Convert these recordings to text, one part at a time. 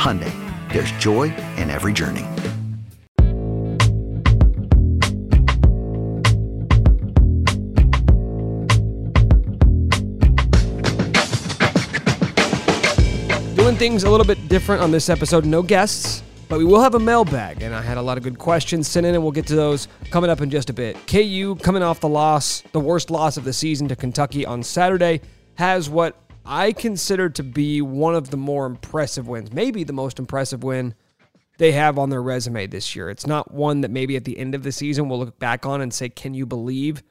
Hyundai, there's joy in every journey. Doing things a little bit different on this episode. No guests, but we will have a mailbag, and I had a lot of good questions sent in, and we'll get to those coming up in just a bit. KU coming off the loss, the worst loss of the season to Kentucky on Saturday, has what I consider to be one of the more impressive wins, maybe the most impressive win they have on their resume this year. It's not one that maybe at the end of the season we'll look back on and say, can you believe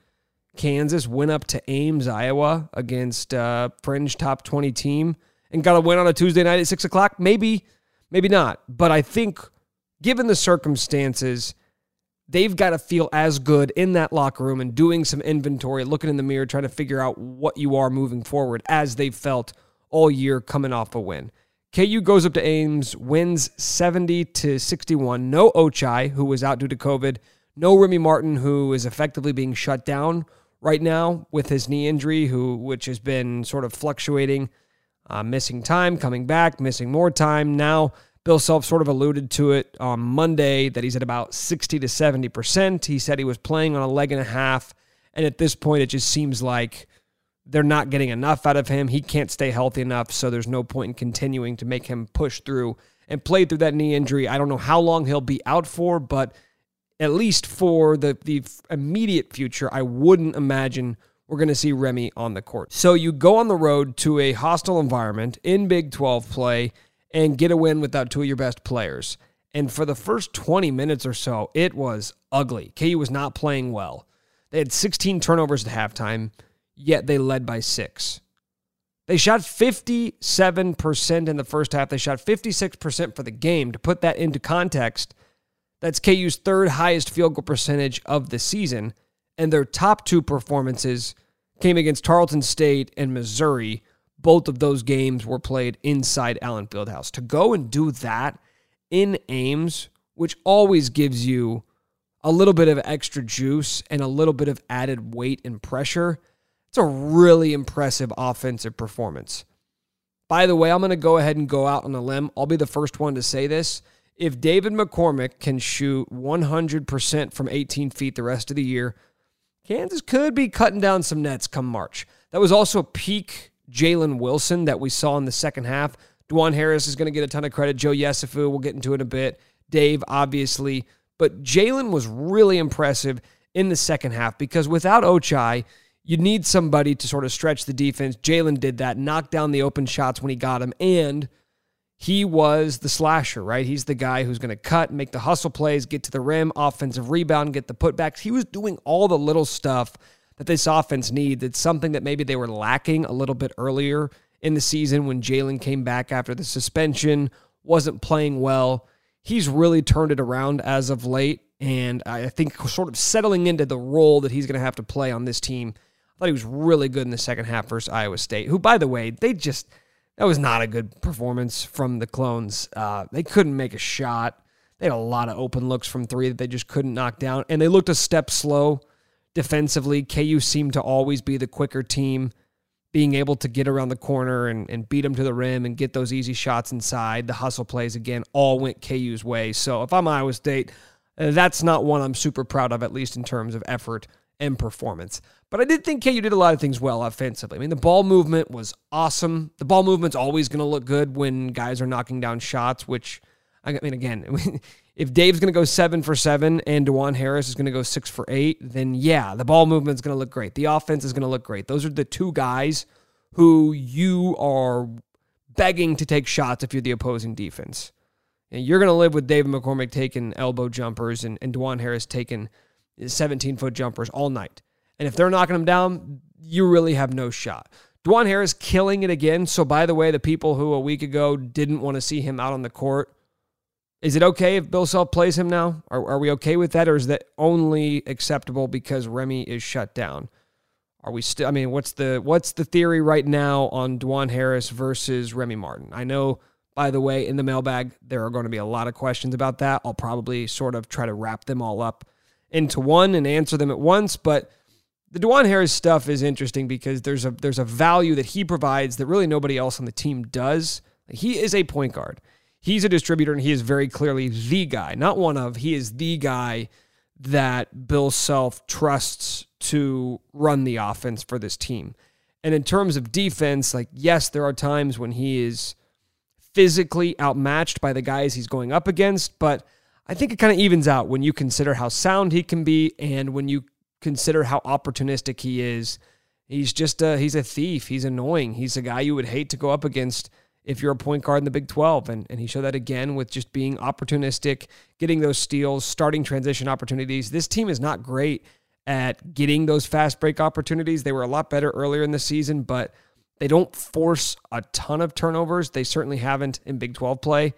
Kansas went up to Ames, Iowa against a fringe top 20 team and got a win on a Tuesday night at 6 o'clock? Maybe, maybe not. But I think given the circumstances, they've got to feel as good in that locker room and doing some inventory, looking in the mirror, trying to figure out what you are moving forward as they've felt all year coming off a win. KU goes up to Ames, wins 70 to 61. No Ochai, who was out due to COVID. No Remy Martin, who is effectively being shut down right now with his knee injury, who which has been sort of fluctuating, uh, missing time, coming back, missing more time. Now Bill Self sort of alluded to it on Monday that he's at about 60 to 70%. He said he was playing on a leg and a half. And at this point, it just seems like they're not getting enough out of him. He can't stay healthy enough. So there's no point in continuing to make him push through and play through that knee injury. I don't know how long he'll be out for, but at least for the, the immediate future, I wouldn't imagine we're going to see Remy on the court. So you go on the road to a hostile environment in Big 12 play and get a win without two of your best players. And for the first 20 minutes or so, it was ugly. KU was not playing well. They had 16 turnovers at halftime, yet they led by six. They shot 57% in the first half. They shot 56% for the game. To put that into context, that's KU's third highest field goal percentage of the season. And their top two performances came against Tarleton State and Missouri, both of those games were played inside Allen Fieldhouse. To go and do that in Ames, which always gives you a little bit of extra juice and a little bit of added weight and pressure, it's a really impressive offensive performance. By the way, I'm going to go ahead and go out on a limb. I'll be the first one to say this. If David McCormack can shoot 100% from 18 feet the rest of the year, Kansas could be cutting down some nets come March. That was also peak Jalen Wilson that we saw in the second half. Dajuan Harris is going to get a ton of credit. Joe Yesufu, we'll get into it in a bit. Dave, obviously. But Jalen was really impressive in the second half because without Ochai, you need somebody to sort of stretch the defense. Jalen did that, knocked down the open shots when he got them, and he was the slasher, right? He's the guy who's going to cut, make the hustle plays, get to the rim, offensive rebound, get the putbacks. He was doing all the little stuff that this offense needs. It's something that maybe they were lacking a little bit earlier in the season when Jalen came back after the suspension, wasn't playing well. He's really turned it around as of late, and I think sort of settling into the role that he's going to have to play on this team. I thought he was really good in the second half versus Iowa State, who, by the way, they just that was not a good performance from the clones. Uh, they couldn't make a shot. They had a lot of open looks from three that they just couldn't knock down, and they looked a step slow defensively. KU seemed to always be the quicker team, being able to get around the corner and, and beat them to the rim and get those easy shots inside. The hustle plays, again, all went KU's way. So if I'm Iowa State, that's not one I'm super proud of, at least in terms of effort and performance. But I did think KU did a lot of things well offensively. I mean, the ball movement was awesome. The ball movement's always going to look good when guys are knocking down shots, which, I mean, again, if Dave's going to go seven for seven and Dajuan Harris is going to go six for eight, then yeah, the ball movement's going to look great. The offense is going to look great. Those are the two guys who you are begging to take shots if you're the opposing defense. And you're going to live with David McCormack taking elbow jumpers and, and Dajuan Harris taking 17 foot jumpers all night. And if they're knocking them down, you really have no shot. Dajuan Harris killing it again. So, by the way, the people who a week ago didn't want to see him out on the court, is it okay if Bill Self plays him now? Are, are we okay with that? Or is that only acceptable because Remy is shut down? Are we still? I mean, what's the what's the theory right now on Dajuan Harris versus Remy Martin? I know, by the way, in the mailbag there are going to be a lot of questions about that. I'll probably sort of try to wrap them all up into one and answer them at once. But the Dajuan Harris stuff is interesting because there's a there's a value that he provides that really nobody else on the team does. He is a point guard. He's a distributor and he is very clearly the guy, not one of, he is the guy that Bill Self trusts to run the offense for this team. And in terms of defense, like, yes, there are times when he is physically outmatched by the guys he's going up against, but I think it kind of evens out when you consider how sound he can be and when you consider how opportunistic he is. He's just a, he's a thief. He's annoying. He's a guy you would hate to go up against if you're a point guard in the Big 12. And, and he showed that again with just being opportunistic, getting those steals, starting transition opportunities. This team is not great at getting those fast break opportunities. They were a lot better earlier in the season, but they don't force a ton of turnovers. They certainly haven't in Big 12 play.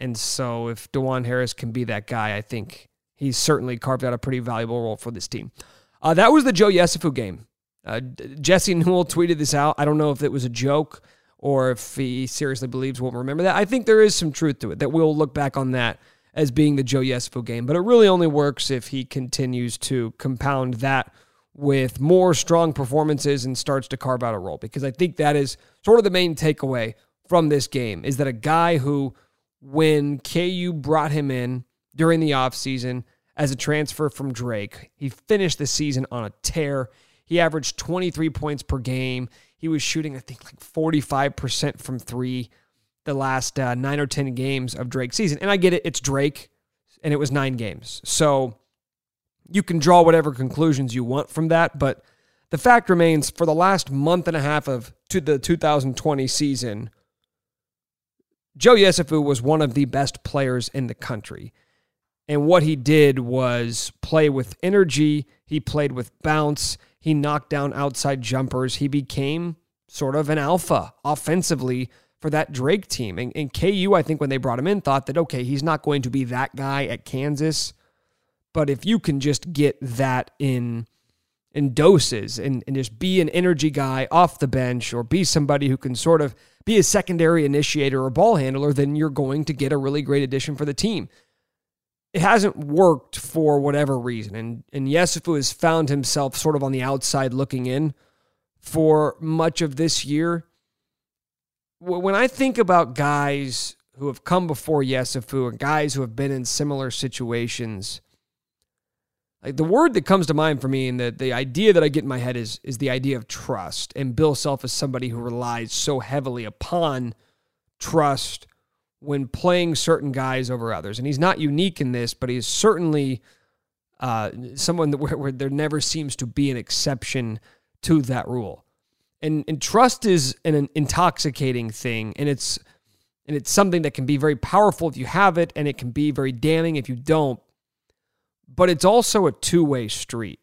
And so if Dajuan Harris can be that guy, I think he's certainly carved out a pretty valuable role for this team. Uh, that was the Joe Yesufu game. Uh, Jesse Newell tweeted this out. I don't know if it was a joke or if he seriously believes we'll remember that. I think there is some truth to it, that we'll look back on that as being the Joe Yesufu game. But it really only works if he continues to compound that with more strong performances and starts to carve out a role. Because I think that is sort of the main takeaway from this game is that a guy who when KU brought him in during the offseason as a transfer from Drake. He finished the season on a tear. He averaged 23 points per game. He was shooting, I think, like 45% from three the last uh, nine or 10 games of Drake's season. And I get it, it's Drake, and it was nine games. So you can draw whatever conclusions you want from that. But the fact remains for the last month and a half of to the 2020 season, Joe Yesufu was one of the best players in the country. And what he did was play with energy. He played with bounce. He knocked down outside jumpers. He became sort of an alpha offensively for that Drake team. And, and KU, I think, when they brought him in, thought that, okay, he's not going to be that guy at Kansas. But if you can just get that in in doses and, and just be an energy guy off the bench or be somebody who can sort of be a secondary initiator or ball handler, then you're going to get a really great addition for the team. It hasn't worked for whatever reason. And, and Yesufu has found himself sort of on the outside looking in for much of this year. When I think about guys who have come before Yesufu and guys who have been in similar situations, like the word that comes to mind for me and the, the idea that I get in my head is is the idea of trust. And Bill Self is somebody who relies so heavily upon trust when playing certain guys over others. And he's not unique in this, but he's certainly uh, someone that, where, where there never seems to be an exception to that rule. And, and trust is an, an intoxicating thing, and it's and it's something that can be very powerful if you have it, and it can be very damning if you don't but it's also a two way street.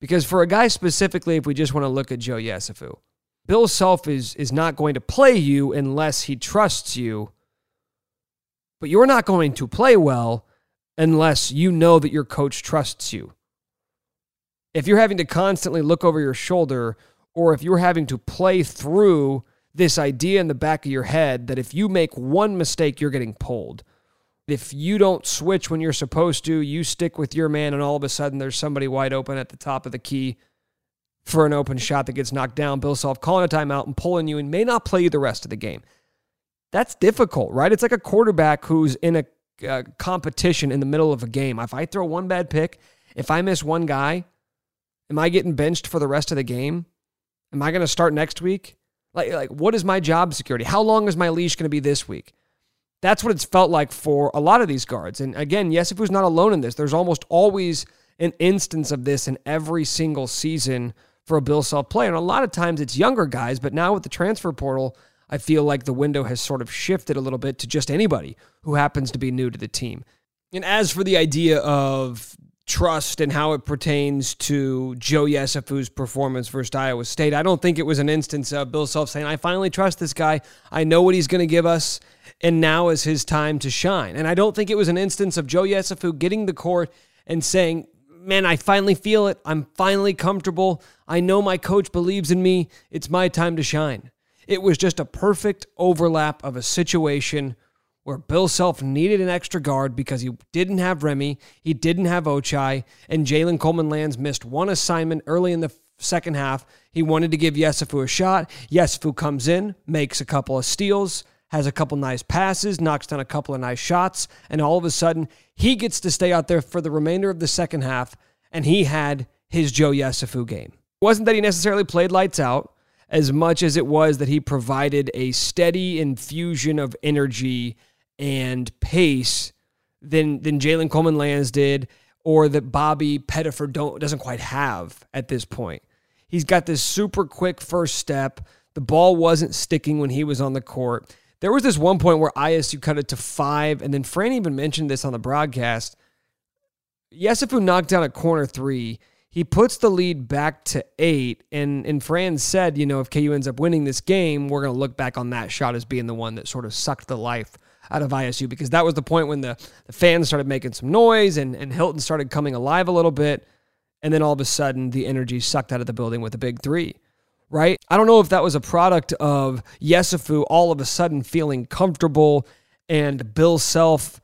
Because for a guy specifically, if we just want to look at Joe Yesufu, Bill Self is, is not going to play you unless he trusts you, but you're not going to play well unless you know that your coach trusts you. If you're having to constantly look over your shoulder, or if you're having to play through this idea in the back of your head that if you make one mistake, you're getting pulled, if you don't switch when you're supposed to, you stick with your man, and all of a sudden there's somebody wide open at the top of the key for an open shot that gets knocked down. Bill Self calling a timeout and pulling you and may not play you the rest of the game. That's difficult, right? It's like a quarterback who's in a uh, competition in the middle of a game. If I throw one bad pick, if I miss one guy, am I getting benched for the rest of the game? Am I going to start next week? Like, like, what is my job security? How long is my leash going to be this week? That's what it's felt like for a lot of these guards. And again, Yesufu's not alone in this. There's almost always an instance of this in every single season for a Bill Self player. And a lot of times it's younger guys, but now with the transfer portal, I feel like the window has sort of shifted a little bit to just anybody who happens to be new to the team. And as for the idea of trust and how it pertains to Joe Yesufu's performance versus Iowa State. I don't think it was an instance of Bill Self saying, I finally trust this guy. I know what he's going to give us, and now is his time to shine. And I don't think it was an instance of Joe Yesufu getting the court and saying, Man, I finally feel it. I'm finally comfortable. I know my coach believes in me. It's my time to shine. It was just a perfect overlap of a situation where Bill Self needed an extra guard because he didn't have Remy, he didn't have Ochai, and Jalen Coleman Lands missed one assignment early in the second half. He wanted to give Yesufu a shot. Yesufu comes in, makes a couple of steals, has a couple nice passes, knocks down a couple of nice shots, and all of a sudden he gets to stay out there for the remainder of the second half, and he had his Joe Yesufu game. It wasn't that he necessarily played lights out as much as it was that he provided a steady infusion of energy and pace than than Jalen Coleman Lands did, or that Bobby Pettiford don't doesn't quite have at this point. He's got this super quick first step. The ball wasn't sticking when he was on the court. There was this one point where ISU cut it to five, and then Fran even mentioned this on the broadcast. Yesufu knocked down a corner three. He puts the lead back to eight, and and Fran said, you know, if KU ends up winning this game, we're going to look back on that shot as being the one that sort of sucked the life out of ISU because that was the point when the, the fans started making some noise and, and Hilton started coming alive a little bit. And then all of a sudden, the energy sucked out of the building with a big three, right? I don't know if that was a product of Yesufu all of a sudden feeling comfortable and Bill Self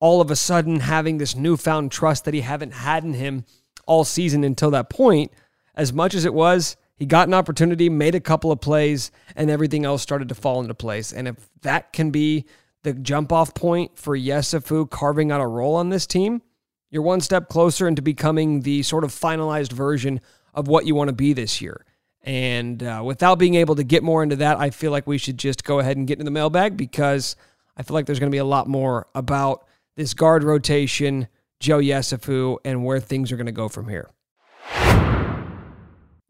all of a sudden having this newfound trust that he haven't had in him all season until that point. As much as it was, he got an opportunity, made a couple of plays, and everything else started to fall into place. And if that can be the jump off point for Yesufu carving out a role on this team, you're one step closer into becoming the sort of finalized version of what you want to be this year. And uh, without being able to get more into that, I feel like we should just go ahead and get into the mailbag because I feel like there's going to be a lot more about this guard rotation, Joe Yesufu, and where things are going to go from here.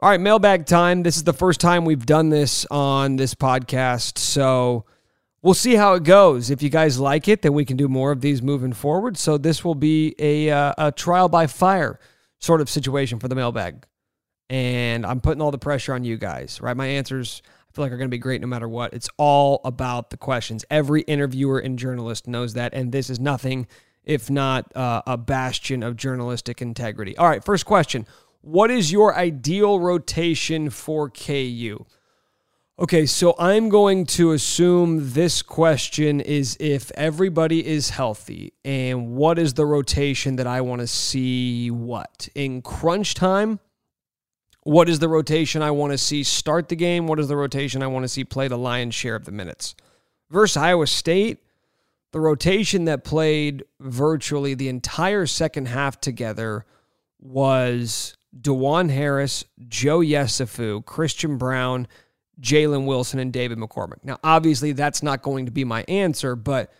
All right, mailbag time. This is the first time we've done this on this podcast. So we'll see how it goes. If you guys like it, then we can do more of these moving forward. So this will be a, uh, a trial by fire sort of situation for the mailbag. And I'm putting all the pressure on you guys, right? My answers, I feel like, are going to be great no matter what. It's all about the questions. Every interviewer and journalist knows that. And this is nothing if not uh, a bastion of journalistic integrity. All right, first question What is your ideal rotation for KU? Okay, so I'm going to assume this question is if everybody is healthy and what is the rotation that I want to see what? In crunch time? What is the rotation I want to see start the game? What is the rotation I want to see play the lion's share of the minutes? Versus Iowa State, the rotation that played virtually the entire second half together was Dajuan Harris, Joe Yesufu, Christian Braun, Jalen Wilson and David McCormack. Now, obviously, that's not going to be my answer, but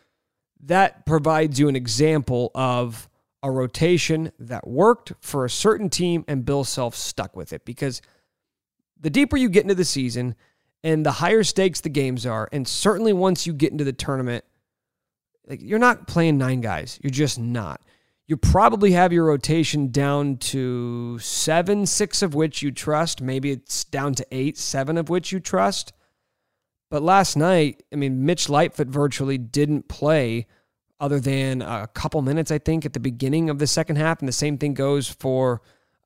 that provides you an example of a rotation that worked for a certain team and Bill Self stuck with it because the deeper you get into the season and the higher stakes the games are, and certainly once you get into the tournament, like you're not playing nine guys. You're just not you probably have your rotation down to seven, six of which you trust. Maybe it's down to eight, seven of which you trust. But last night, I mean, Mitch Lightfoot virtually didn't play other than a couple minutes, I think, at the beginning of the second half. And the same thing goes for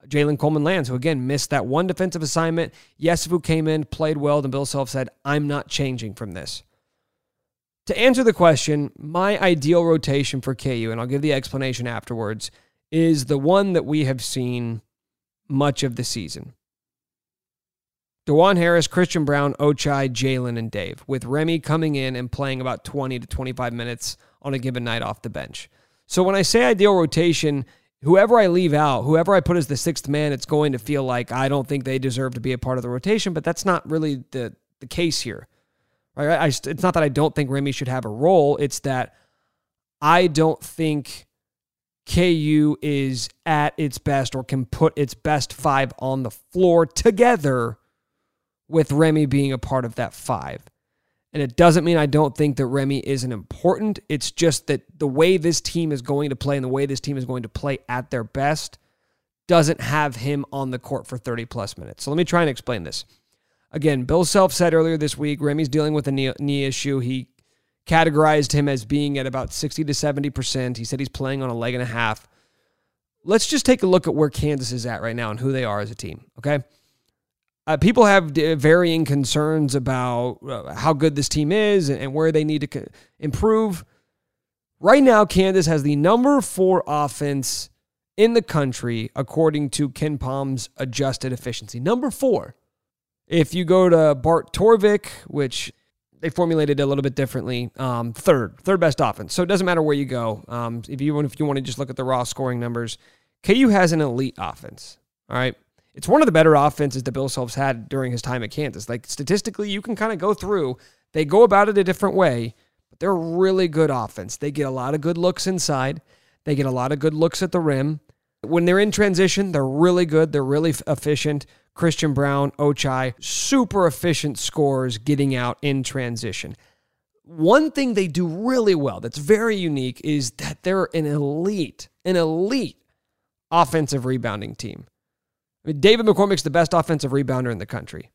Jalen Coleman Lands, who again missed that one defensive assignment. Yesufu came in, played well, and Bill Self said, I'm not changing from this. To answer the question, my ideal rotation for KU, and I'll give the explanation afterwards, is the one that we have seen much of the season. Dajuan Harris, Christian Braun, Ochai, Jalen, and Dave, with Remy coming in and playing about 20 to 25 minutes on a given night off the bench. So when I say ideal rotation, whoever I leave out, whoever I put as the sixth man, it's going to feel like I don't think they deserve to be a part of the rotation, but that's not really the, the case here. Right? I, it's not that I don't think Remy should have a role, it's that I don't think KU is at its best or can put its best five on the floor together with Remy being a part of that five. And it doesn't mean I don't think that Remy isn't important. It's just that the way this team is going to play and the way this team is going to play at their best doesn't have him on the court for 30 plus minutes. So let me try and explain this. Again, Bill Self said earlier this week Remy's dealing with a knee, knee issue. He categorized him as being at about 60 to 70%. He said he's playing on a leg and a half. Let's just take a look at where Kansas is at right now and who they are as a team, okay? Uh, people have varying concerns about uh, how good this team is and, and where they need to improve. Right now, Kansas has the number four offense in the country, according to KenPom's adjusted efficiency. Number four. If you go to Bart Torvik, which they formulated a little bit differently, um, third, third best offense. So it doesn't matter where you go. Um, if you if you want to just look at the raw scoring numbers, KU has an elite offense. All right. It's one of the better offenses that Bill Self's had during his time at Kansas. Like statistically, you can kind of go through. They go about it a different way, but they're really good offense. They get a lot of good looks inside. They get a lot of good looks at the rim. When they're in transition, they're really good. They're really efficient. Christian Braun, Ochai, super efficient scores getting out in transition. One thing they do really well that's very unique is that they're an elite, an elite offensive rebounding team. I mean, David McCormack's the best offensive rebounder in the country.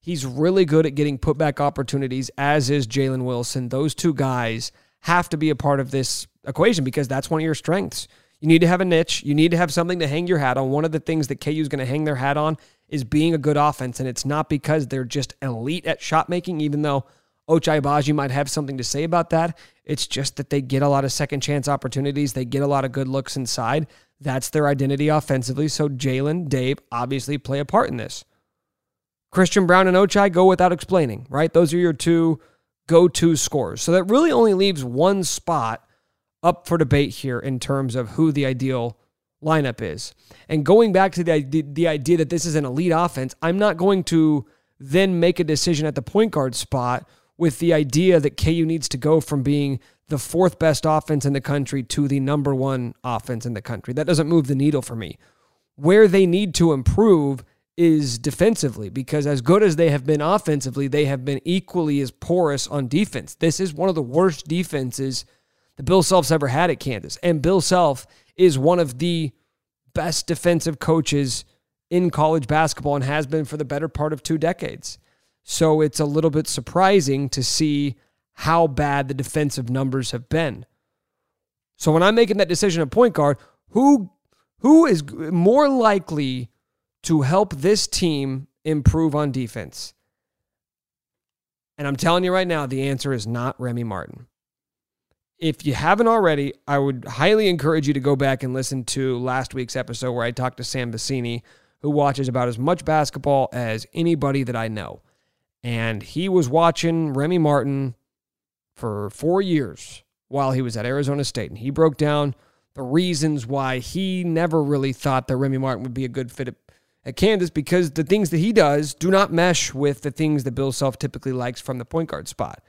He's really good at getting putback opportunities, as is Jalen Wilson. Those two guys have to be a part of this equation because that's one of your strengths. You need to have a niche. You need to have something to hang your hat on. One of the things that KU is going to hang their hat on is being a good offense. And it's not because they're just elite at shot making, even though Ochai Agbaji might have something to say about that. It's just that they get a lot of second chance opportunities. They get a lot of good looks inside. That's their identity offensively. So Jalen, Dave obviously play a part in this. Christian Braun and Ochai go without explaining, right? Those are your two go to scores. So that really only leaves one spot up for debate here in terms of who the ideal lineup is. And going back to the, the, idea that this is an elite offense, I'm not going to then make a decision at the point guard spot with the idea that KU needs to go from being the fourth best offense in the country to the number one offense in the country. That doesn't move the needle for me. Where they need to improve is defensively because as good as they have been offensively, they have been equally as porous on defense. This is one of the worst defenses that Bill Self's ever had at Kansas. And Bill Self is one of the best defensive coaches in college basketball and has been for the better part of two decades. So it's a little bit surprising to see how bad the defensive numbers have been. So when I'm making that decision at point guard, who who is more likely to help this team improve on defense? And I'm telling you right now, the answer is not Remy Martin. If you haven't already, I would highly encourage you to go back and listen to last week's episode where I talked to Sam Vecenie, who watches about as much basketball as anybody that I know. And he was watching Remy Martin for four years while he was at Arizona State. And he broke down the reasons why he never really thought that Remy Martin would be a good fit at Kansas because the things that he does do not mesh with the things that Bill Self typically likes from the point guard spot.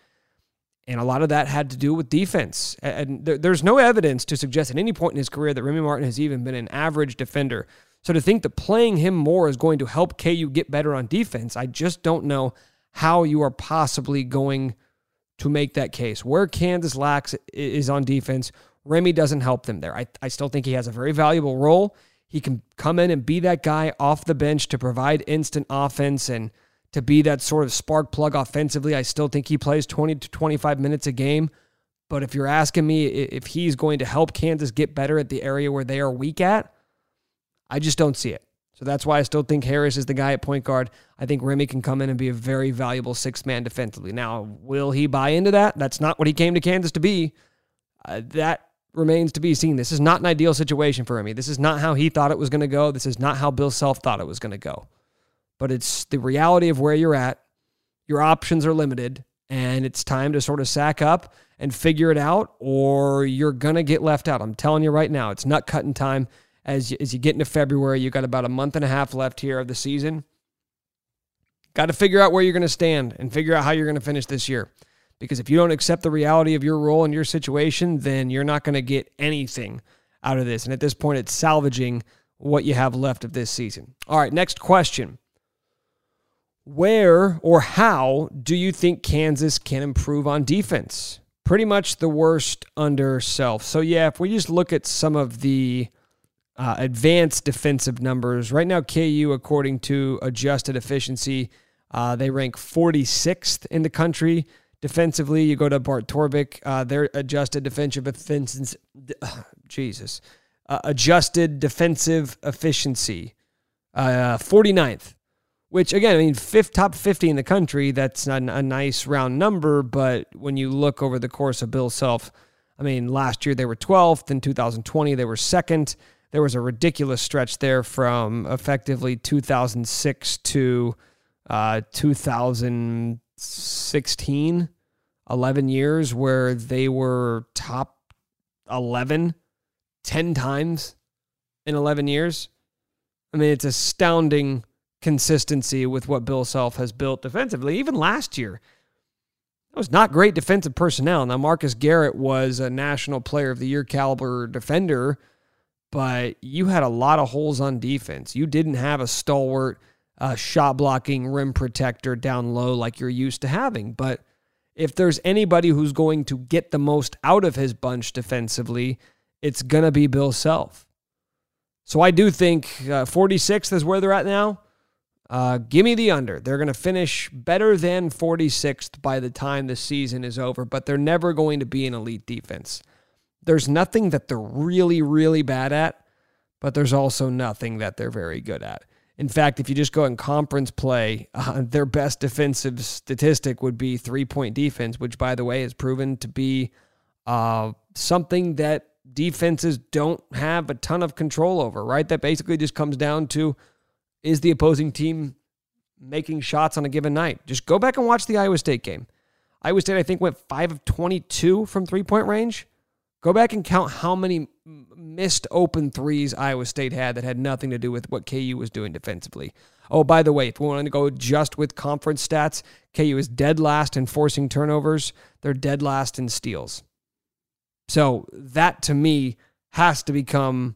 And a lot of that had to do with defense. And there's no evidence to suggest at any point in his career that Remy Martin has even been an average defender. So to think that playing him more is going to help KU get better on defense, I just don't know how you are possibly going to make that case. Where Kansas lacks is on defense. Remy doesn't help them there. I, I still think he has a very valuable role. He can come in and be that guy off the bench to provide instant offense and to be that sort of spark plug offensively. I still think he plays 20 to 25 minutes a game. But if you're asking me if he's going to help Kansas get better at the area where they are weak at, I just don't see it. So that's why I still think Harris is the guy at point guard. I think Remy can come in and be a very valuable six man defensively. Now, will he buy into that? That's not what he came to Kansas to be. Uh, that remains to be seen. This is not an ideal situation for Remy. This is not how he thought it was going to go. This is not how Bill Self thought it was going to go. But it's the reality of where you're at. Your options are limited, and it's time to sort of sack up and figure it out, or you're going to get left out. I'm telling you right now, it's nut cutting time. As you, as you get into February, you got about a month and a half left here of the season. Got to figure out where you're going to stand and figure out how you're going to finish this year. Because if you don't accept the reality of your role and your situation, then you're not going to get anything out of this. And at this point, it's salvaging what you have left of this season. All right, next question. Where or how do you think Kansas can improve on defense? Pretty much the worst under self. So, yeah, if we just look at some of the uh, advanced defensive numbers, right now, KU, according to adjusted efficiency, uh, they rank 46th in the country. Defensively, you go to Bart Torvik, uh, their adjusted defensive efficiency, Jesus, uh, adjusted defensive efficiency, uh, 49th which again, I mean, fifth top 50 in the country, that's not a nice round number. But when you look over the course of Bill Self, I mean, last year they were 12th. In 2020, they were second. There was a ridiculous stretch there from effectively 2006 to uh, 2016, 11 years where they were top 11 10 times in 11 years. I mean, it's astounding consistency with what Bill Self has built defensively. Even last year, it was not great defensive personnel. Now, Marcus Garrett was a National Player of the Year caliber defender, but you had a lot of holes on defense. You didn't have a stalwart uh, shot blocking rim protector down low like you're used to having. But if there's anybody who's going to get the most out of his bunch defensively, it's going to be Bill Self. So I do think uh, 46th is where they're at now. Uh, give me the under. They're going to finish better than 46th by the time the season is over, but they're never going to be an elite defense. There's nothing that they're really, really bad at, but there's also nothing that they're very good at. In fact, if you just go in conference play, uh, their best defensive statistic would be three point defense, which, by the way, has proven to be uh, something that defenses don't have a ton of control over, right? That basically just comes down to is the opposing team making shots on a given night? Just go back and watch the Iowa State game. Iowa State, I think, went 5 of 22 from three point range. Go back and count how many missed open threes Iowa State had that had nothing to do with what KU was doing defensively. Oh, by the way, if we want to go just with conference stats, KU is dead last in forcing turnovers. They're dead last in steals. So that to me has to become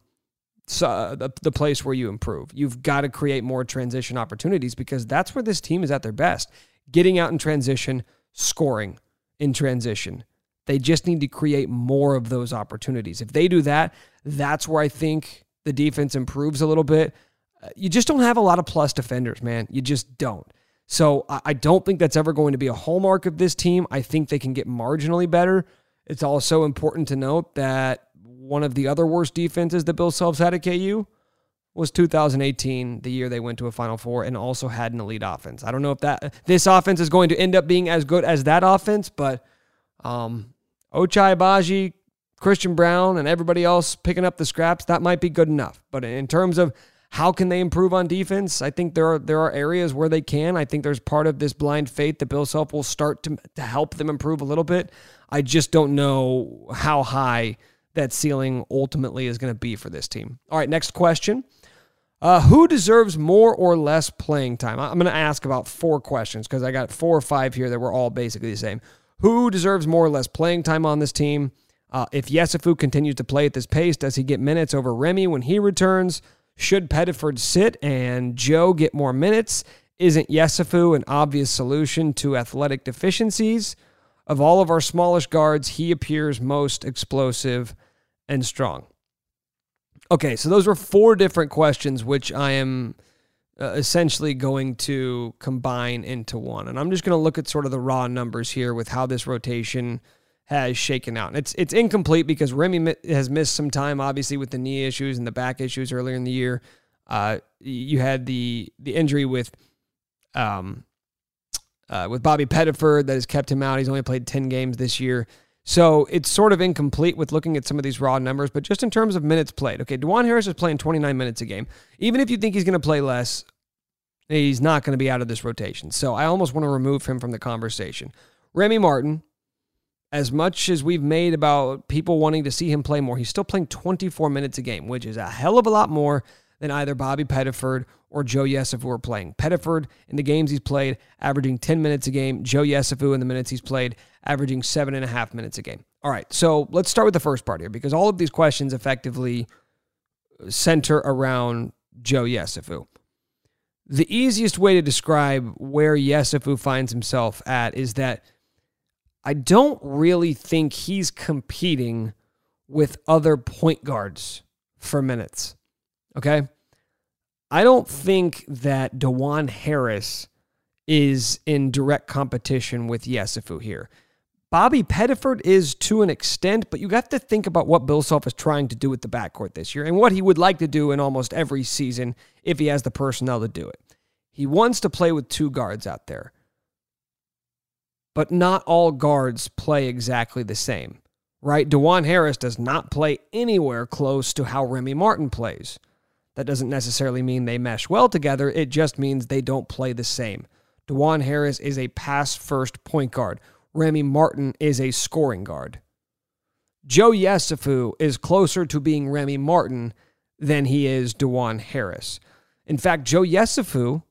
uh, the, the place where you improve. You've got to create more transition opportunities because that's where this team is at their best. Getting out in transition, scoring in transition. They just need to create more of those opportunities. If they do that, that's where I think the defense improves a little bit. Uh, you just don't have a lot of plus defenders, man. You just don't. So I don't think that's ever going to be a hallmark of this team. I think they can get marginally better. It's also important to note that one of the other worst defenses that Bill Self's had at KU was 2018, the year they went to a Final Four and also had an elite offense. I don't know if that this offense is going to end up being as good as that offense, but um, Ochai Agbaji, Christian Braun, and everybody else picking up the scraps, that might be good enough. But in terms of how can they improve on defense? I think there are there are areas where they can. I think there's part of this blind faith that Bill Self will start to to help them improve a little bit. I just don't know how high that ceiling ultimately is going to be for this team. All right, next question. Uh, who deserves more or less playing time? I'm going to ask about four questions because I got four or five here that were all basically the same. Who deserves more or less playing time on this team? Uh, if Yesufu continues to play at this pace, does he get minutes over Remy when he returns? Should Pettiford sit and Joe get more minutes? Isn't Yesufu an obvious solution to athletic deficiencies? Of all of our smallish guards, he appears most explosive and strong. Okay, so those were four different questions, which I am uh, essentially going to combine into one. And I'm just going to look at sort of the raw numbers here with how this rotation has shaken out. And It's it's incomplete because Remy has missed some time, obviously with the knee issues and the back issues earlier in the year. Uh, you had the the injury with um, uh, with Bobby Pettiford that has kept him out. He's only played 10 games this year. So it's sort of incomplete with looking at some of these raw numbers, but just in terms of minutes played. Okay, Dajuan Harris is playing 29 minutes a game. Even if you think he's going to play less, he's not going to be out of this rotation. So I almost want to remove him from the conversation. Remy Martin, as much as we've made about people wanting to see him play more, he's still playing 24 minutes a game, which is a hell of a lot more than either Bobby Pettiford or Joe Yesufu are playing. Pettiford in the games he's played, averaging 10 minutes a game. Joe Yesufu in the minutes he's played, averaging seven and a half minutes a game. All right, so let's start with the first part here because all of these questions effectively center around Joe Yesufu. The easiest way to describe where Yesufu finds himself at is that I don't really think he's competing with other point guards for minutes. Okay. I don't think that Dajuan Harris is in direct competition with Yesufu here. Bobby Pettiford is to an extent, but you have to think about what Bill Self is trying to do with the backcourt this year and what he would like to do in almost every season if he has the personnel to do it. He wants to play with two guards out there, but not all guards play exactly the same, right? Dajuan Harris does not play anywhere close to how Remy Martin plays. That doesn't necessarily mean they mesh well together. It just means they don't play the same. Dajuan Harris is a pass first point guard. Remy Martin is a scoring guard. Joe Yesufu is closer to being Remy Martin than he is Dajuan Harris. In fact, Joe Yesufu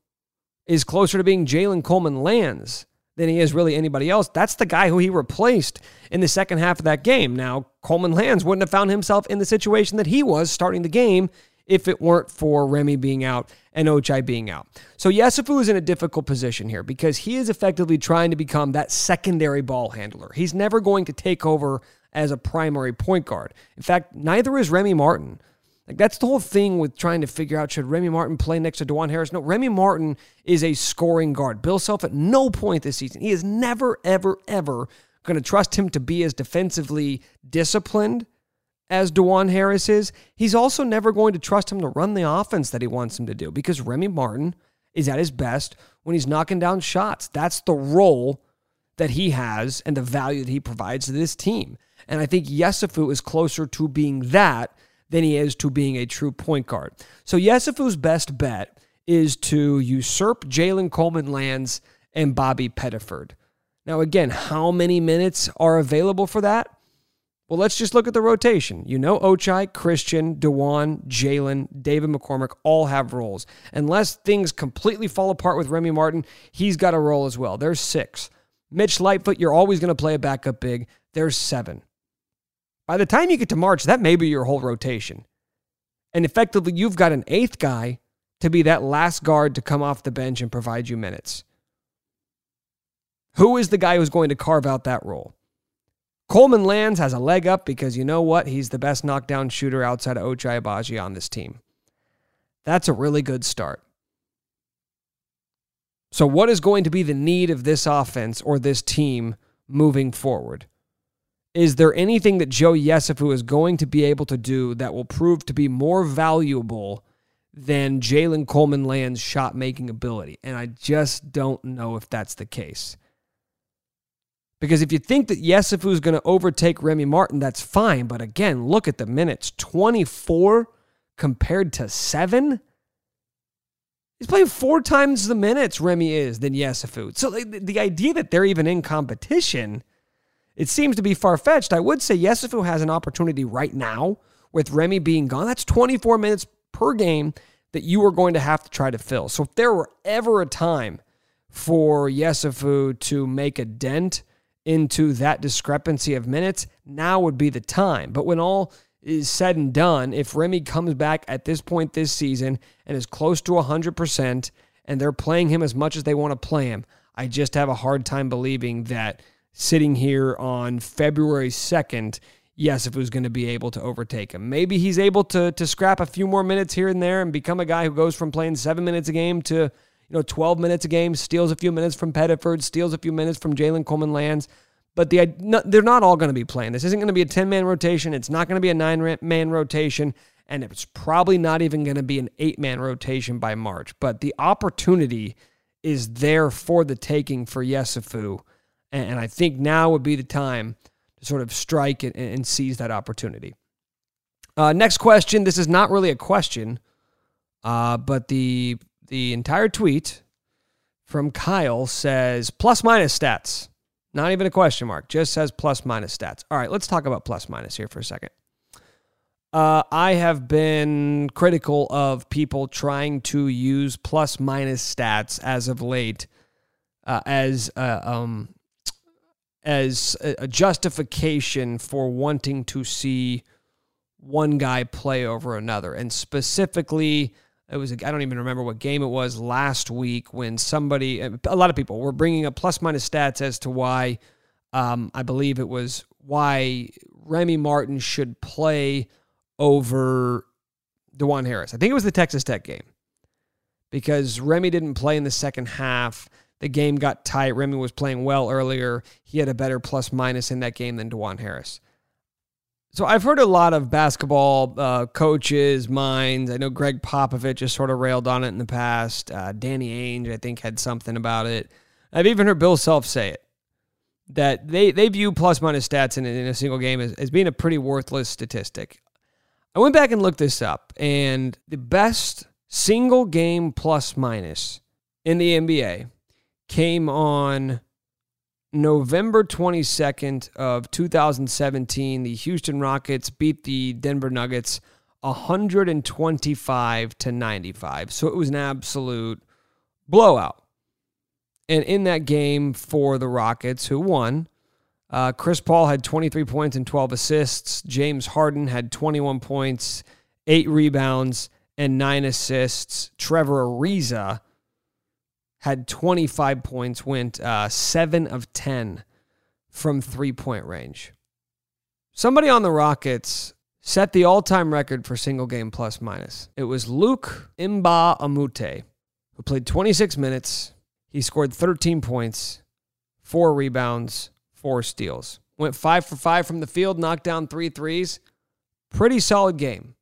is closer to being Jalen Coleman Lands than he is really anybody else. That's the guy who he replaced in the second half of that game. Now, Coleman Lands wouldn't have found himself in the situation that he was starting the game if it weren't for Remy being out and Ochai being out. So Yesufu is in a difficult position here because he is effectively trying to become that secondary ball handler. He's never going to take over as a primary point guard. In fact, neither is Remy Martin. Like that's the whole thing with trying to figure out should Remy Martin play next to Dajuan Harris? No, Remy Martin is a scoring guard. Bill Self at no point this season, he is never, ever, ever going to trust him to be as defensively disciplined as Dajuan Harris is, he's also never going to trust him to run the offense that he wants him to do because Remy Martin is at his best when he's knocking down shots. That's the role that he has and the value that he provides to this team. And I think Yesufu is closer to being that than he is to being a true point guard. So Yesufu's best bet is to usurp Jalen Coleman Lands and Bobby Pettiford. Now, again, how many minutes are available for that? Well, let's just look at the rotation. You know, Ochai, Christian, Dajuan, Jalen, David McCormack all have roles. Unless things completely fall apart with Remy Martin, he's got a role as well. There's six. Mitch Lightfoot, you're always going to play a backup big. There's seven. By the time you get to March, that may be your whole rotation. And effectively, you've got an eighth guy to be that last guard to come off the bench and provide you minutes. Who is the guy who's going to carve out that role? Coleman Lands has a leg up because you know what? He's the best knockdown shooter outside of Ochai Agbaji on this team. That's a really good start. So, what is going to be the need of this offense or this team moving forward? Is there anything that Joe Yesufu is going to be able to do that will prove to be more valuable than Jalen Coleman Land's shot making ability? And I just don't know if that's the case. Because if you think that Yesufu is going to overtake Remy Martin, that's fine. But again, look at the minutes 24 compared to seven. He's playing four times the minutes Remy is than Yesufu. So the idea that they're even in competition, it seems to be far fetched. I would say Yesufu has an opportunity right now with Remy being gone. That's 24 minutes per game that you are going to have to try to fill. So if there were ever a time for Yesufu to make a dent, into that discrepancy of minutes, now would be the time. But when all is said and done, if Remy comes back at this point this season and is close to 100% and they're playing him as much as they want to play him, I just have a hard time believing that sitting here on February 2nd, yes, if it was going to be able to overtake him. Maybe he's able to, to scrap a few more minutes here and there and become a guy who goes from playing seven minutes a game to you know, 12 minutes a game, steals a few minutes from Pettiford, steals a few minutes from Jalen Coleman Lands. But the they're not all going to be playing. This isn't going to be a 10 man rotation. It's not going to be a nine man rotation. and it's probably not even going to be an eight man rotation by March. But the opportunity is there for the taking for Yesufu. And I think now would be the time to sort of strike it and seize that opportunity. Uh, next question. This is not really a question, uh, but the the entire tweet from Kyle says plus minus stats. Not even a question mark. Just says plus minus stats. All right, let's talk about plus minus here for a second. Uh, I have been critical of people trying to use plus minus stats as of late uh, as uh, um, as a justification for wanting to see one guy play over another, and specifically. It was, I don't even remember what game it was last week when somebody, a lot of people were bringing up plus minus stats as to why, um, I believe it was why Remy Martin should play over Dajuan Harris. I think it was the Texas Tech game because Remy didn't play in the second half. The game got tight. Remy was playing well earlier. He had a better plus minus in that game than Dajuan Harris. So I've heard a lot of basketball uh, coaches' minds. I know Gregg Popovich just sort of railed on it in the past. Uh, Danny Ainge, I think, had something about it. I've even heard Bill Self say it that they, they view plus minus stats in, in a single game as, as being a pretty worthless statistic. I went back and looked this up, and the best single game plus minus in the NBA came on November 22nd of 2017. The Houston Rockets beat the Denver Nuggets 125 to 95. So it was an absolute blowout. And in that game for the Rockets, who won, uh, Chris Paul had 23 points and 12 assists. James Harden had 21 points, eight rebounds, and nine assists. Trevor Ariza had 25 points, went uh, seven of 10 from three point range. Somebody on the Rockets set the all time record for single game plus minus. It was Luc Mbah a Moute, who played 26 minutes. He scored 13 points, four rebounds, four steals. Went five for five from the field, knocked down three threes. Pretty solid game,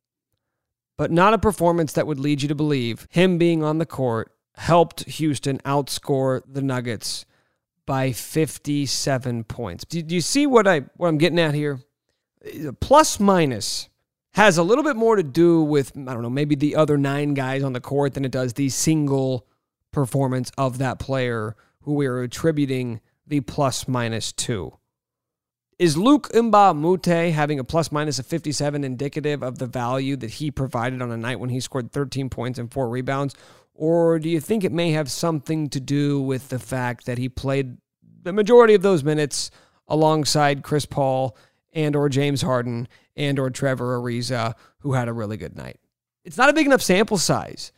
but not a performance that would lead you to believe him being on the court helped Houston outscore the Nuggets by 57 points. Do, you see what I what I'm getting at here? Plus minus has a little bit more to do with I don't know maybe the other nine guys on the court than it does the single performance of that player who we are attributing the plus minus to. Is Luc Moute having a plus minus of 57 indicative of the value that he provided on a night when he scored 13 points and four rebounds? Or do you think it may have something to do with the fact that he played the majority of those minutes alongside Chris Paul and or James Harden and or Trevor Ariza, who had a really good night? It's not a big enough sample size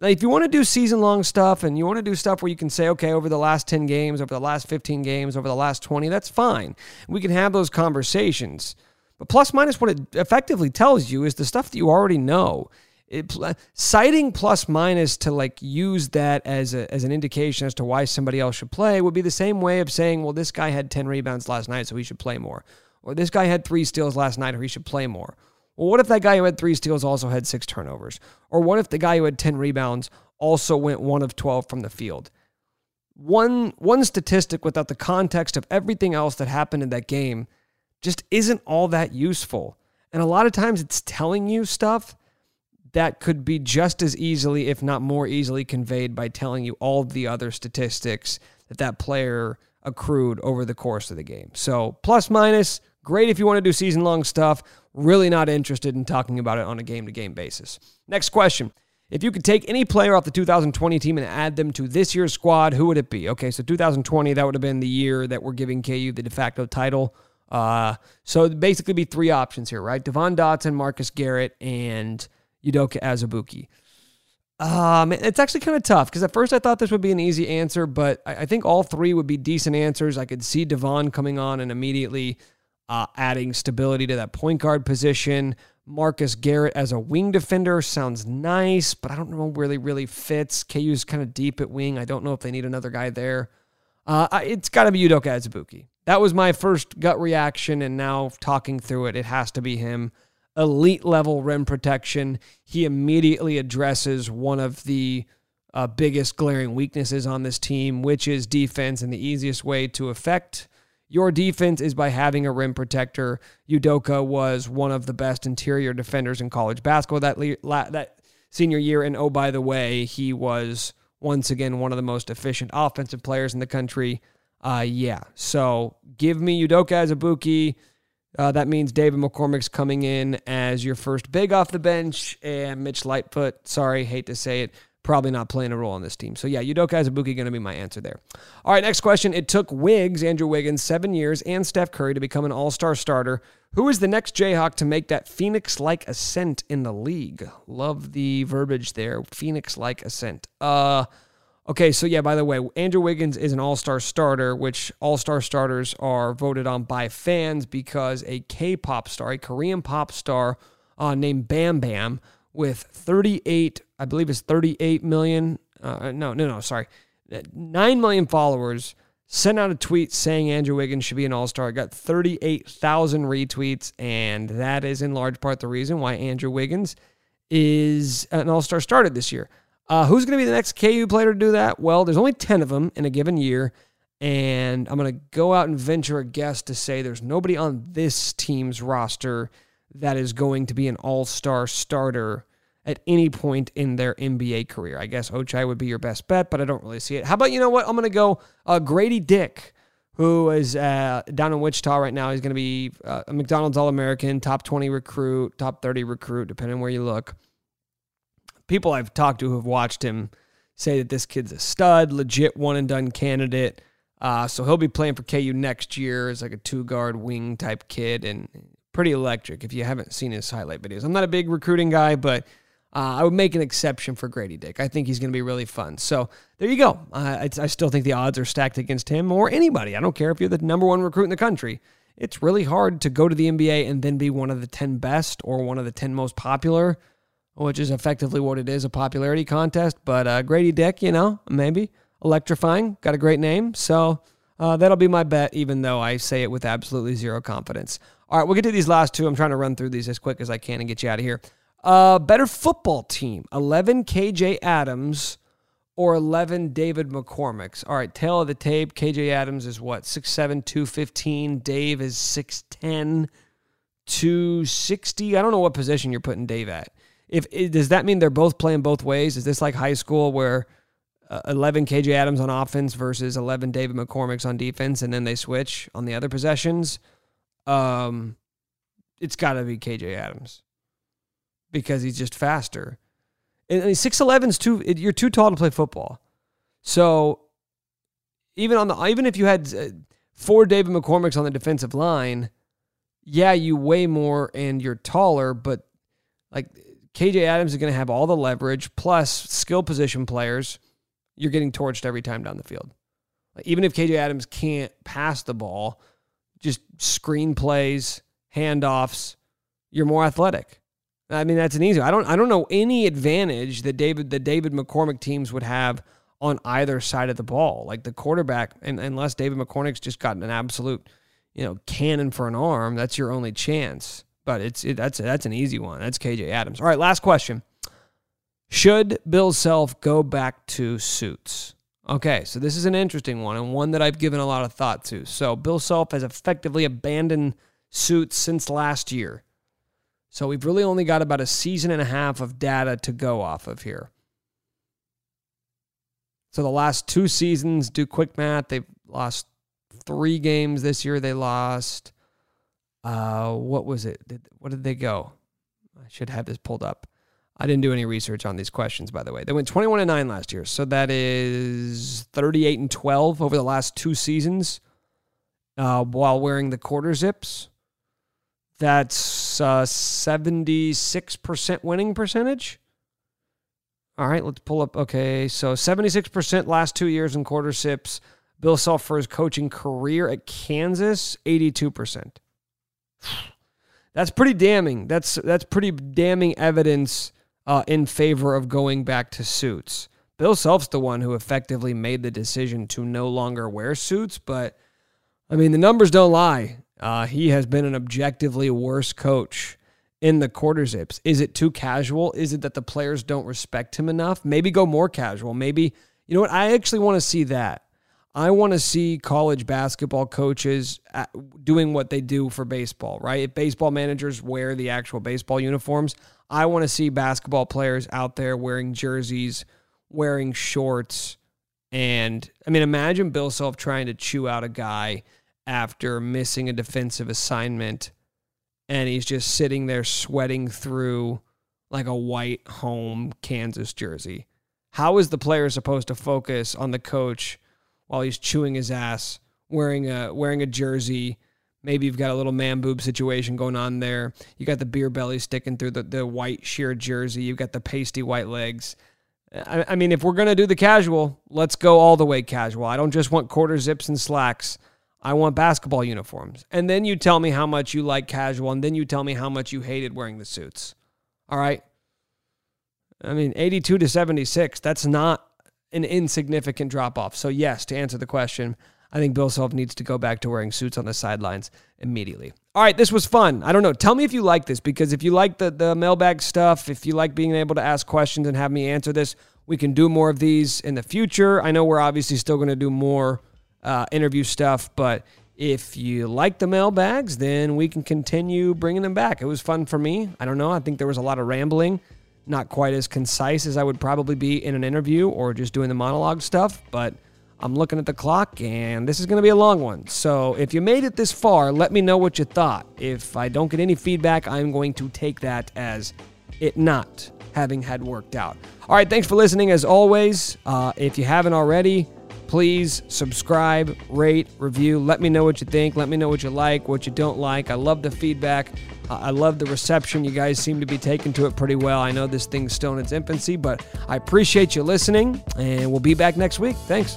like if you want to do season long stuff and you want to do stuff where you can say, okay, over the last 10 games, over the last 15 games, over the last 20, that's fine. We can have those conversations. But plus minus, what it effectively tells you is the stuff that you already know. It, citing plus minus to like use that as, a, as an indication as to why somebody else should play would be the same way of saying, well, this guy had 10 rebounds last night, so he should play more. Or this guy had three steals last night, or he should play more. Well, what if that guy who had three steals also had six turnovers? Or what if the guy who had 10 rebounds also went one of 12 from the field? One, one statistic without the context of everything else that happened in that game just isn't all that useful. And a lot of times it's telling you stuff that could be just as easily, if not more easily, conveyed by telling you all the other statistics that that player accrued over the course of the game. So, plus minus, great if you want to do season long stuff. Really not interested in talking about it on a game to game basis. Next question. If you could take any player off the 2020 team and add them to this year's squad, who would it be? Okay, so 2020, that would have been the year that we're giving KU the de facto title. Uh, so basically be three options here, right? Devon Dotson, Marcus Garrett, and Udoka Azubuike. Um, it's actually kind of tough because at first I thought this would be an easy answer, but I, I think all three would be decent answers. I could see Devon coming on and immediately uh, adding stability to that point guard position. Marcus Garrett as a wing defender sounds nice, but I don't know really really fits. KU's kind of deep at wing. I don't know if they need another guy there. Uh, it's got to be Udoka Azubuike. That was my first gut reaction, and now talking through it, it has to be him. Elite level rim protection. He immediately addresses one of the uh, biggest glaring weaknesses on this team, which is defense. And the easiest way to affect your defense is by having a rim protector. Udoka was one of the best interior defenders in college basketball that le- that senior year, and oh by the way, he was once again one of the most efficient offensive players in the country. Uh, yeah, so give me Udoka Azubuike. Uh, that means David McCormack's coming in as your first big off the bench, and Mitch Lightfoot. Sorry, hate to say it, probably not playing a role on this team. So yeah, Udoka Azubuike going to be my answer there. All right, next question. It took Wiggs, Andrew Wiggins, seven years, and Steph Curry to become an All-Star starter. Who is the next Jayhawk to make that Phoenix-like ascent in the league? Love the verbiage there. Phoenix-like ascent. Uh. Okay, so yeah, by the way, Andrew Wiggins is an all star starter, which all star starters are voted on by fans because a K pop star, a Korean pop star uh, named Bam Bam, with 38, I believe it's 38 million, uh, no, no, no, sorry, 9 million followers, sent out a tweet saying Andrew Wiggins should be an all star. Got 38,000 retweets, and that is in large part the reason why Andrew Wiggins is an all star starter this year. Uh, who's going to be the next KU player to do that? Well, there's only 10 of them in a given year. And I'm going to go out and venture a guess to say there's nobody on this team's roster that is going to be an all star starter at any point in their NBA career. I guess Ochai would be your best bet, but I don't really see it. How about, you know what? I'm going to go uh, Grady Dick, who is uh, down in Wichita right now. He's going to be uh, a McDonald's All American, top 20 recruit, top 30 recruit, depending where you look people I've talked to who have watched him say that this kid's a stud, legit one and done candidate. Uh, so he'll be playing for KU next year as like a two guard wing type kid and pretty electric if you haven't seen his highlight videos. I'm not a big recruiting guy, but uh, I would make an exception for Grady Dick. I think he's going to be really fun. So there you go. Uh, I, I still think the odds are stacked against him or anybody. I don't care if you're the number one recruit in the country. It's really hard to go to the NBA and then be one of the 10 best or one of the 10 most popular which is effectively what it is a popularity contest. But uh, Grady Dick, you know, maybe electrifying, got a great name. So uh, that'll be my bet, even though I say it with absolutely zero confidence. All right, we'll get to these last two. I'm trying to run through these as quick as I can and get you out of here. Uh, better football team 11 KJ Adams or 11 David McCormacks. All right, tail of the tape. KJ Adams is what, 6'7, 215. Dave is 6'10, 260. I don't know what position you're putting Dave at if does that mean they're both playing both ways? Is this like high school where uh, 11 KJ Adams on offense versus 11 David McCormack's on defense, and then they switch on the other possessions? Um, it's got to be KJ Adams because he's just faster. And, and 6'11's too. You're too tall to play football. So even on the even if you had uh, four David McCormack's on the defensive line, yeah, you weigh more and you're taller, but like KJ Adams is going to have all the leverage plus skill position players. You're getting torched every time down the field. even if KJ Adams can't pass the ball, just screen plays, handoffs, you're more athletic. I mean, that's an easy. I don't I don't know any advantage that David the David McCormack teams would have on either side of the ball. Like the quarterback, and unless David McCormack's just got an absolute, you know, cannon for an arm, that's your only chance but it's it, that's that's an easy one. That's KJ Adams. All right, last question. Should Bill Self go back to suits? Okay, so this is an interesting one and one that I've given a lot of thought to. So Bill Self has effectively abandoned suits since last year. So we've really only got about a season and a half of data to go off of here. So the last two seasons, do quick math, they've lost three games this year. They lost uh, what was it? Did, what did they go? I should have this pulled up. I didn't do any research on these questions, by the way. They went 21 and 9 last year. So that is 38 and 12 over the last two seasons uh, while wearing the quarter zips. That's uh, 76% winning percentage. All right, let's pull up. Okay, so 76% last two years in quarter zips. Bill Self for his coaching career at Kansas, 82%. That's pretty damning. That's that's pretty damning evidence uh, in favor of going back to suits. Bill Self's the one who effectively made the decision to no longer wear suits, but I mean the numbers don't lie. Uh, he has been an objectively worse coach in the quarter zips? Is it too casual? Is it that the players don't respect him enough? Maybe go more casual. Maybe, you know what? I actually want to see that. I want to see college basketball coaches uh, doing what they do for baseball, right? If baseball managers wear the actual baseball uniforms, I want to see basketball players out there wearing jerseys, wearing shorts. And I mean, imagine Bill Self trying to chew out a guy after missing a defensive assignment and he's just sitting there sweating through like a white home Kansas jersey. How is the player supposed to focus on the coach while he's chewing his ass, wearing a wearing a jersey? Maybe you've got a little man boob situation going on there. You got the beer belly sticking through the, the white sheer jersey. You've got the pasty white legs. I, I mean, if we're gonna do the casual, let's go all the way casual. I don't just want quarter zips and slacks. I want basketball uniforms. And then you tell me how much you like casual, and then you tell me how much you hated wearing the suits. All right. I mean, 82 to 76, that's not an insignificant drop off. So, yes, to answer the question, I think Bill Self needs to go back to wearing suits on the sidelines immediately. All right, this was fun. I don't know. Tell me if you like this because if you like the, the mailbag stuff, if you like being able to ask questions and have me answer this, we can do more of these in the future. I know we're obviously still going to do more uh, interview stuff. But if you like the mailbags, then we can continue bringing them back. It was fun for me. I don't know. I think there was a lot of rambling, not quite as concise as I would probably be in an interview or just doing the monologue stuff. But I'm looking at the clock and this is going to be a long one. So if you made it this far, let me know what you thought. If I don't get any feedback, I'm going to take that as it not having had worked out. All right, thanks for listening as always. Uh, if you haven't already, Please subscribe, rate, review. Let me know what you think. Let me know what you like, what you don't like. I love the feedback. I love the reception. You guys seem to be taking to it pretty well. I know this thing's still in its infancy, but I appreciate you listening, and we'll be back next week. Thanks.